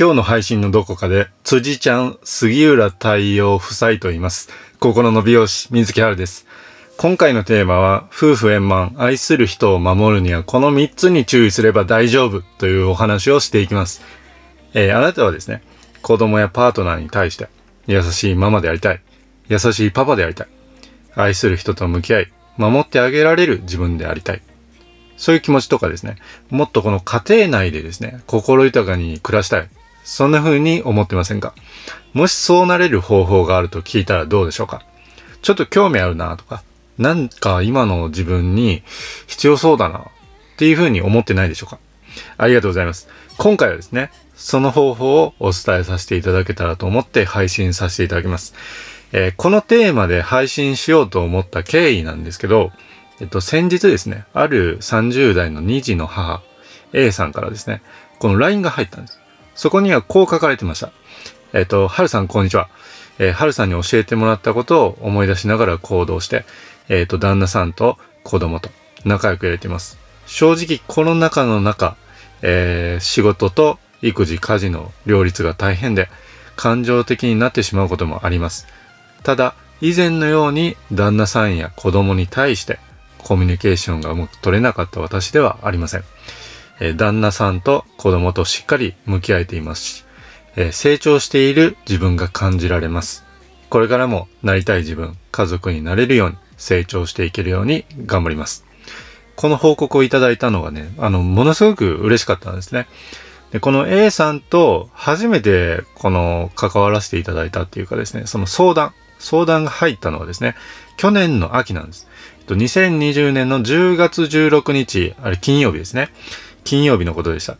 今日の配信のどこかで、辻ちゃん、杉浦太陽夫妻と言います。心の美容師、水木春です。今回のテーマは、夫婦円満、愛する人を守るにはこの3つに注意すれば大丈夫というお話をしていきます。えー、あなたはですね、子供やパートナーに対して、優しいママでありたい。優しいパパでありたい。愛する人と向き合い、守ってあげられる自分でありたい。そういう気持ちとかですね、もっとこの家庭内でですね、心豊かに暮らしたい。そんな風に思ってませんか？もしそうなれる方法があると聞いたらどうでしょうか？ちょっと興味あるなとか、なんか今の自分に必要そうだなっていう風に思ってないでしょうか？ありがとうございます。今回はですね、その方法をお伝えさせていただけたらと思って配信させていただきます。えー、このテーマで配信しようと思った経緯なんですけど、えっと、先日ですね、ある30代の2児の母、A さんからですね、この LINE が入ったんです。そこにはこう書かれてました。えっと、はるさんこんにちは。えー、はるさんに教えてもらったことを思い出しながら行動して、えっ、と、旦那さんと子供と仲良くやれています。正直、コロナ禍の中、えー、仕事と育児、家事の両立が大変で、感情的になってしまうこともあります。ただ、以前のように旦那さんや子供に対してコミュニケーションがうまく取れなかった私ではありません。え、旦那さんと子供としっかり向き合えていますし、え、成長している自分が感じられます。これからもなりたい自分、家族になれるように成長していけるように頑張ります。この報告をいただいたのがね、あの、ものすごく嬉しかったんですね。で、この A さんと初めてこの関わらせていただいたっていうかですね、その相談、相談が入ったのはですね、去年の秋なんです。2020年の10月16日、あれ金曜日ですね。金曜日のことでした。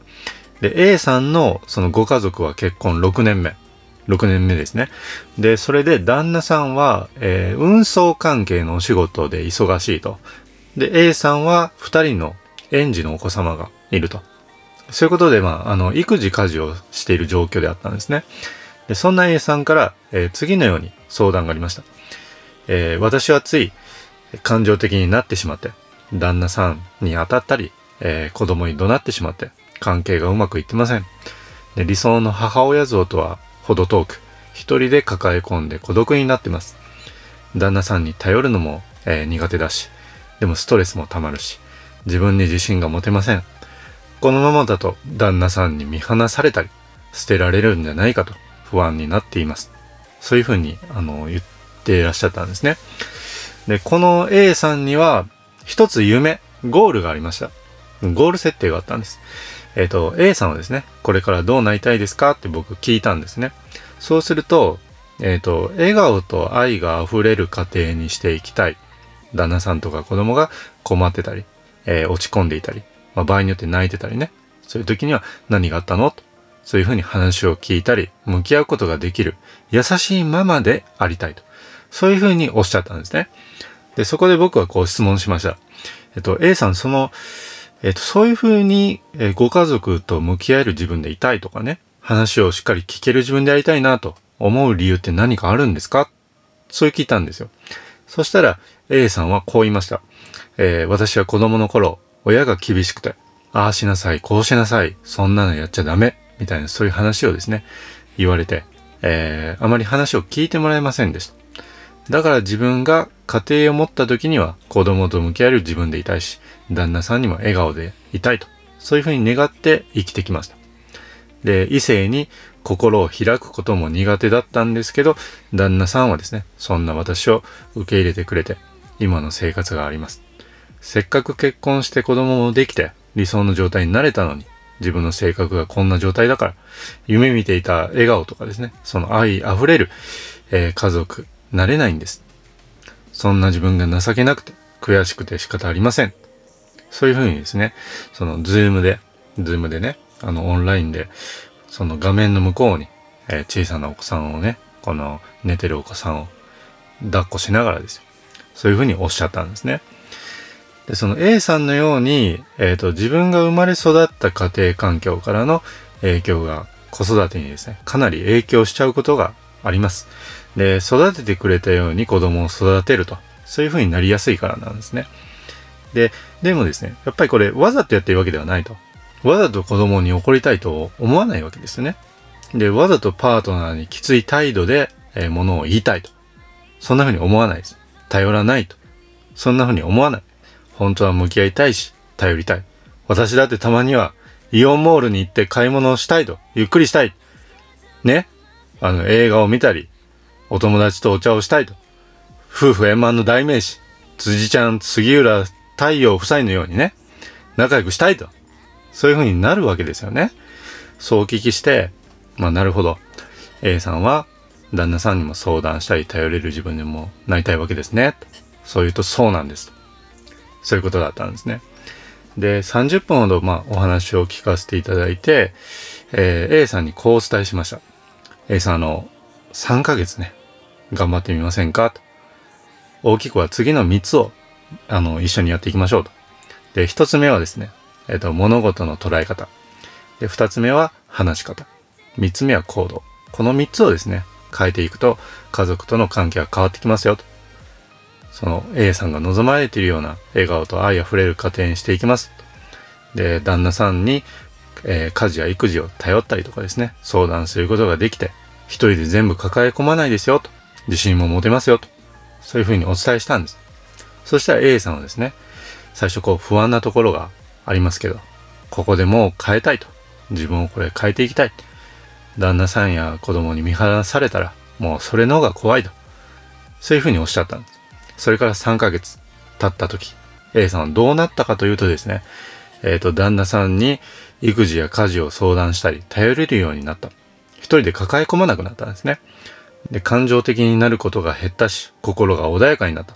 で、A さんのそのご家族は結婚6年目。6年目ですね。で、それで旦那さんは、えー、運送関係のお仕事で忙しいと。で、A さんは2人の園児のお子様がいると。そういうことで、まあ、あの、育児家事をしている状況であったんですね。でそんな A さんから、えー、次のように相談がありました。えー、私はつい感情的になってしまって、旦那さんに当たったり、えー、子供に怒鳴ってしまって、関係がうまくいってません。で理想の母親像とは程遠く、一人で抱え込んで孤独になってます。旦那さんに頼るのも、えー、苦手だし、でもストレスも溜まるし、自分に自信が持てません。このままだと旦那さんに見放されたり、捨てられるんじゃないかと不安になっています。そういうふうに、あの、言っていらっしゃったんですね。で、この A さんには、一つ夢、ゴールがありました。ゴール設定があったんです。えっ、ー、と、A さんはですね、これからどうなりたいですかって僕聞いたんですね。そうすると、えっ、ー、と、笑顔と愛が溢れる家庭にしていきたい。旦那さんとか子供が困ってたり、えー、落ち込んでいたり、まあ、場合によって泣いてたりね。そういう時には何があったの？と。そういうふうに話を聞いたり、向き合うことができる、優しいママでありたいと。そういうふうにおっしゃったんですね。で、そこで僕はこう質問しました。えっと、A さん、その、えっと、そういうふうに、えご家族と向き合える自分でいたいとかね、話をしっかり聞ける自分でありたいなと思う理由って何かあるんですか？そういう聞いたんですよ。そしたら A さんはこう言いました。えー、私は子供の頃、親が厳しくて、ああしなさい、こうしなさい、そんなのやっちゃダメ、みたいなそういう話をですね、言われて、えー、あまり話を聞いてもらえませんでした。だから自分が家庭を持った時には子供と向き合える自分でいたいし、旦那さんにも笑顔でいたいと。そういうふうに願って生きてきました。で、異性に心を開くことも苦手だったんですけど、旦那さんはですね、そんな私を受け入れてくれて、今の生活があります。せっかく結婚して子供もできて理想の状態になれたのに、自分の性格がこんな状態だから、夢見ていた笑顔とかですね、その愛溢れる、えー、家族、なれないんです。そんな自分が情けなくて、悔しくて仕方ありません。そういうふうにですね、そのズームで、ズームでね、あのオンラインで、その画面の向こうに、えー、小さなお子さんをね、この寝てるお子さんを抱っこしながらですよ。そういうふうにおっしゃったんですね。で、その A さんのように、えっ、ー、と、自分が生まれ育った家庭環境からの影響が子育てにですね、かなり影響しちゃうことがあります。で、育ててくれたように子供を育てると。そういう風になりやすいからなんですね。で、でもですね、やっぱりこれわざとやってるわけではないと。わざと子供に怒りたいと思わないわけですね。で、わざとパートナーにきつい態度で、えー、ものを言いたいと。そんな風に思わないです。頼らないと。そんな風に思わない。本当は向き合いたいし、頼りたい。私だってたまには、イオンモールに行って買い物をしたいと。ゆっくりしたい。ね。あの、映画を見たり、お友達とお茶をしたいと。夫婦円満の代名詞、辻ちゃん、杉浦太陽夫妻のようにね、仲良くしたいと。そういう風になるわけですよね。そうお聞きして、まあなるほど。A さんは旦那さんにも相談したり頼れる自分でもなりたいわけですね。そう言うとそうなんです。そういうことだったんですね。で、30分ほどまあお話を聞かせていただいて、えー、A さんにこうお伝えしました。A さんあの、3ヶ月ね、頑張ってみませんか？と。大きくは次の3つを、あの、一緒にやっていきましょうと。で、1つ目はですね、えっ、と、物事の捉え方。で、2つ目は話し方。3つ目は行動。この3つをですね、変えていくと、家族との関係が変わってきますよと。その A さんが望まれているような笑顔と愛あふれる家庭にしていきます。で、旦那さんに、えー、家事や育児を頼ったりとかですね、相談することができて、一人で全部抱え込まないですよと。自信も持てますよと。そういうふうにお伝えしたんです。そしたら A さんはですね、最初こう不安なところがありますけど、ここでもう変えたいと。自分をこれ変えていきたい。旦那さんや子供に見放されたら、もうそれの方が怖いと。そういうふうにおっしゃったんです。それから3ヶ月経った時、A さんはどうなったかというとですね、えっ、ー、と、旦那さんに育児や家事を相談したり、頼れるようになった。一人で抱え込まなくなったんですね。で、感情的になることが減ったし、心が穏やかになった。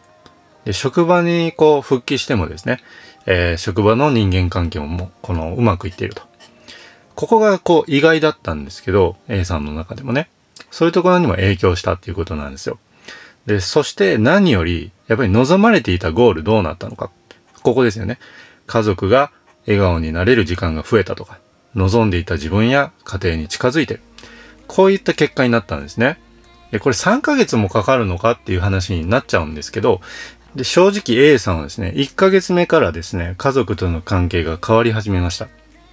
で、職場にこう復帰してもですね、えー、職場の人間関係ももこのうまくいっていると。ここがこう意外だったんですけど、A さんの中でもね、そういうところにも影響したっていうことなんですよ。で、そして何より、やっぱり望まれていたゴールどうなったのか。ここですよね。家族が笑顔になれる時間が増えたとか、望んでいた自分や家庭に近づいてる。こういった結果になったんですね。で、これ3ヶ月もかかるのかっていう話になっちゃうんですけど、で、正直 A さんはですね、1ヶ月目からですね、家族との関係が変わり始めました。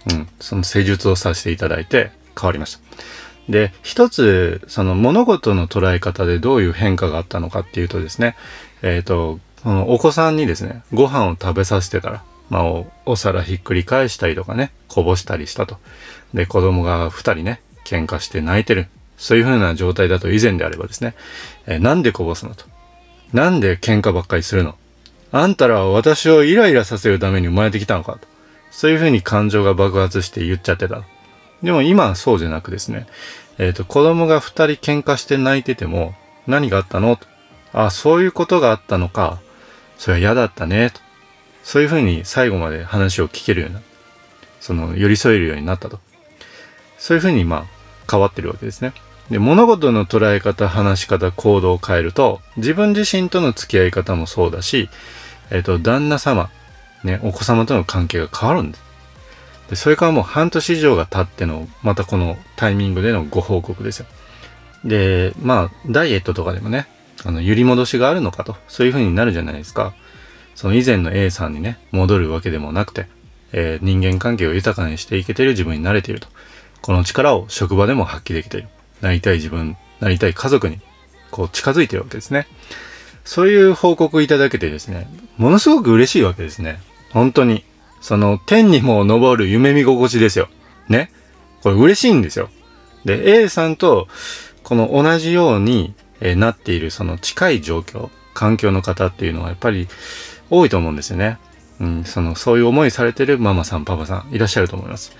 うん。その施術をさせていただいて変わりました。で、一つ、その物事の捉え方でどういう変化があったのかっていうとですね、えっ、ー、と、このお子さんにですね、ご飯を食べさせてたら、まあお、お皿ひっくり返したりとかね、こぼしたりしたと。で、子供が二人ね、喧嘩して泣いてる。そういう風な状態だと以前であればですね、えー、なんでこぼすのと。なんで喧嘩ばっかりするのあんたらは私をイライラさせるために生まれてきたのかと。そういう風に感情が爆発して言っちゃってた。でも今はそうじゃなくですね、えっ、ー、と、子供が二人喧嘩して泣いてても、何があったのと。あ、そういうことがあったのか。それは嫌だったね。と。そういう風に最後まで話を聞けるような、その、寄り添えるようになったと。そういう風に、まあ、変わってるわけですね。で、物事の捉え方、話し方、行動を変えると、自分自身との付き合い方もそうだし、えっ、と、旦那様、ね、お子様との関係が変わるんです。で、それからもう半年以上が経っての、またこのタイミングでのご報告ですよ。で、まあ、ダイエットとかでもね、あの、揺り戻しがあるのかと、そういう風になるじゃないですか。その以前の A さんにね、戻るわけでもなくて、えー、人間関係を豊かにしていけてる自分になれていると。この力を職場でも発揮できている。なりたい自分、なりたい家族に、こう近づいてるわけですね。そういう報告いただけてですね、ものすごく嬉しいわけですね。本当に。その天にも昇る夢見心地ですよ。ね。これ嬉しいんですよ。で、A さんとこの同じように、えなっているその近い状況、環境の方っていうのはやっぱり多いと思うんですよね。うん、その、そういう思いされてるママさん、パパさんいらっしゃると思います。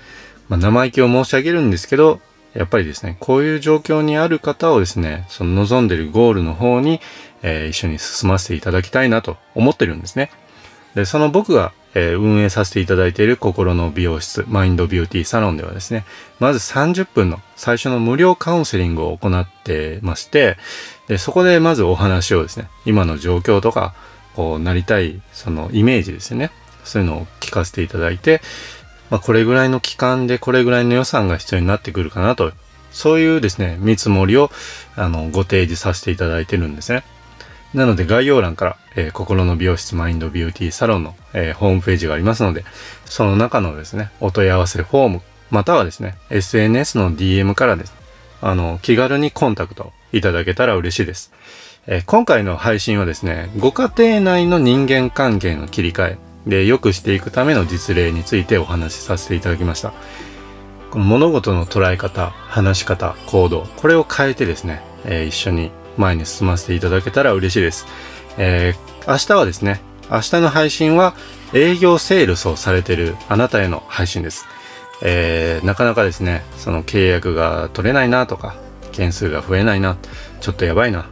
まあ、生意気を申し上げるんですけど、やっぱりですね、こういう状況にある方をですね、その望んでるゴールの方に、えー、一緒に進ませていただきたいなと思ってるんですね。で、その僕がえー、運営させていただいている心の美容室、マインドビューティーサロンではですね、まず30分の最初の無料カウンセリングを行ってまして、でそこでまずお話をですね、今の状況とか、こうなりたいそのイメージですよね。そういうのを聞かせていただいて、まあ、これぐらいの期間でこれぐらいの予算が必要になってくるかなと、そういうですね、見積もりをあのご提示させていただいてるんですね。なので概要欄から、えー、心の美容室マインドビューティーサロンの、えー、ホームページがありますので、その中のですね、お問い合わせフォーム、またはですね、SNS の DM からです、あの、気軽にコンタクトいただけたら嬉しいです。えー、今回の配信はですね、ご家庭内の人間関係の切り替えで良くしていくための実例についてお話しさせていただきました。この物事の捉え方、話し方、行動、これを変えてですね、えー、一緒に前に進ませていただけたら嬉しいです。えー、明日はですね、明日の配信は営業セールスをされているあなたへの配信です。えー、なかなかですね、その契約が取れないなとか、件数が増えないな、ちょっとやばいな、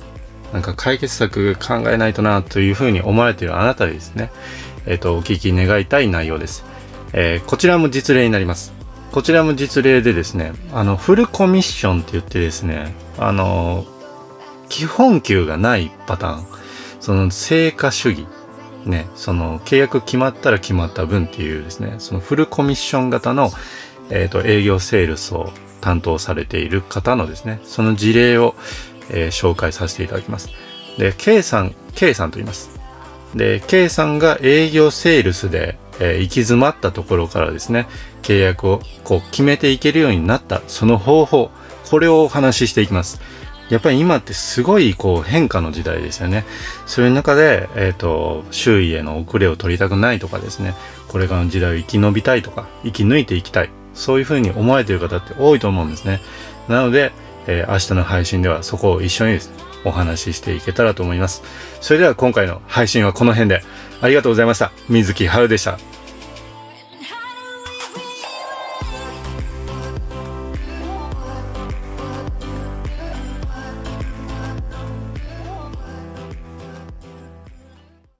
なんか解決策考えないとなというふうに思われているあなたですね、えっ、と、お聞き願いたい内容です。えー、こちらも実例になります。こちらも実例でですね、あの、フルコミッションって言ってですね、あの、基本給がないパターン、その成果主義、ね、その契約決まったら決まった分っていうですね、そのフルコミッション型の、えっ、ー、と、営業セールスを担当されている方のですね、その事例を、えー、紹介させていただきます。で、K さん、K さんと言います。で、K さんが営業セールスで、えー、行き詰まったところからですね、契約をこう決めていけるようになった、その方法、これをお話ししていきます。やっぱり今ってすごいこう変化の時代ですよね。そういう中で、えっ、ー、と、周囲への遅れを取りたくないとかですね、これからの時代を生き延びたいとか、生き抜いていきたい。そういうふうに思われている方って多いと思うんですね。なので、えー、明日の配信ではそこを一緒にですね、お話ししていけたらと思います。それでは今回の配信はこの辺でありがとうございました。水木春でした。